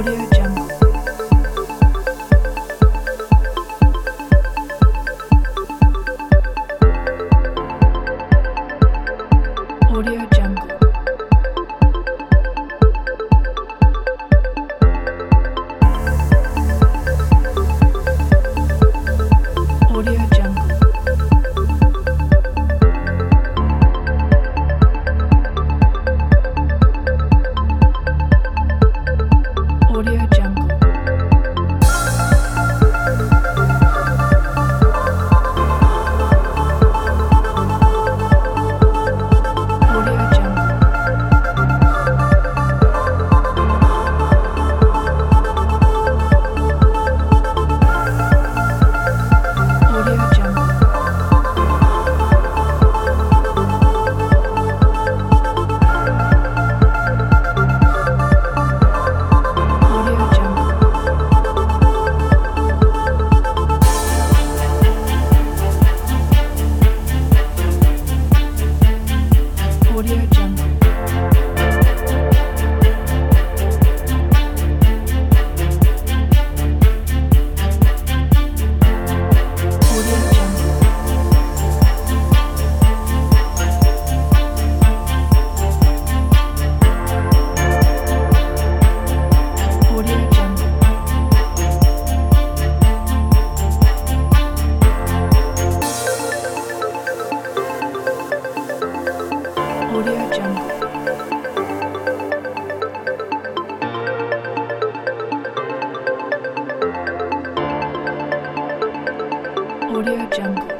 Audio Audio Audio Jungle.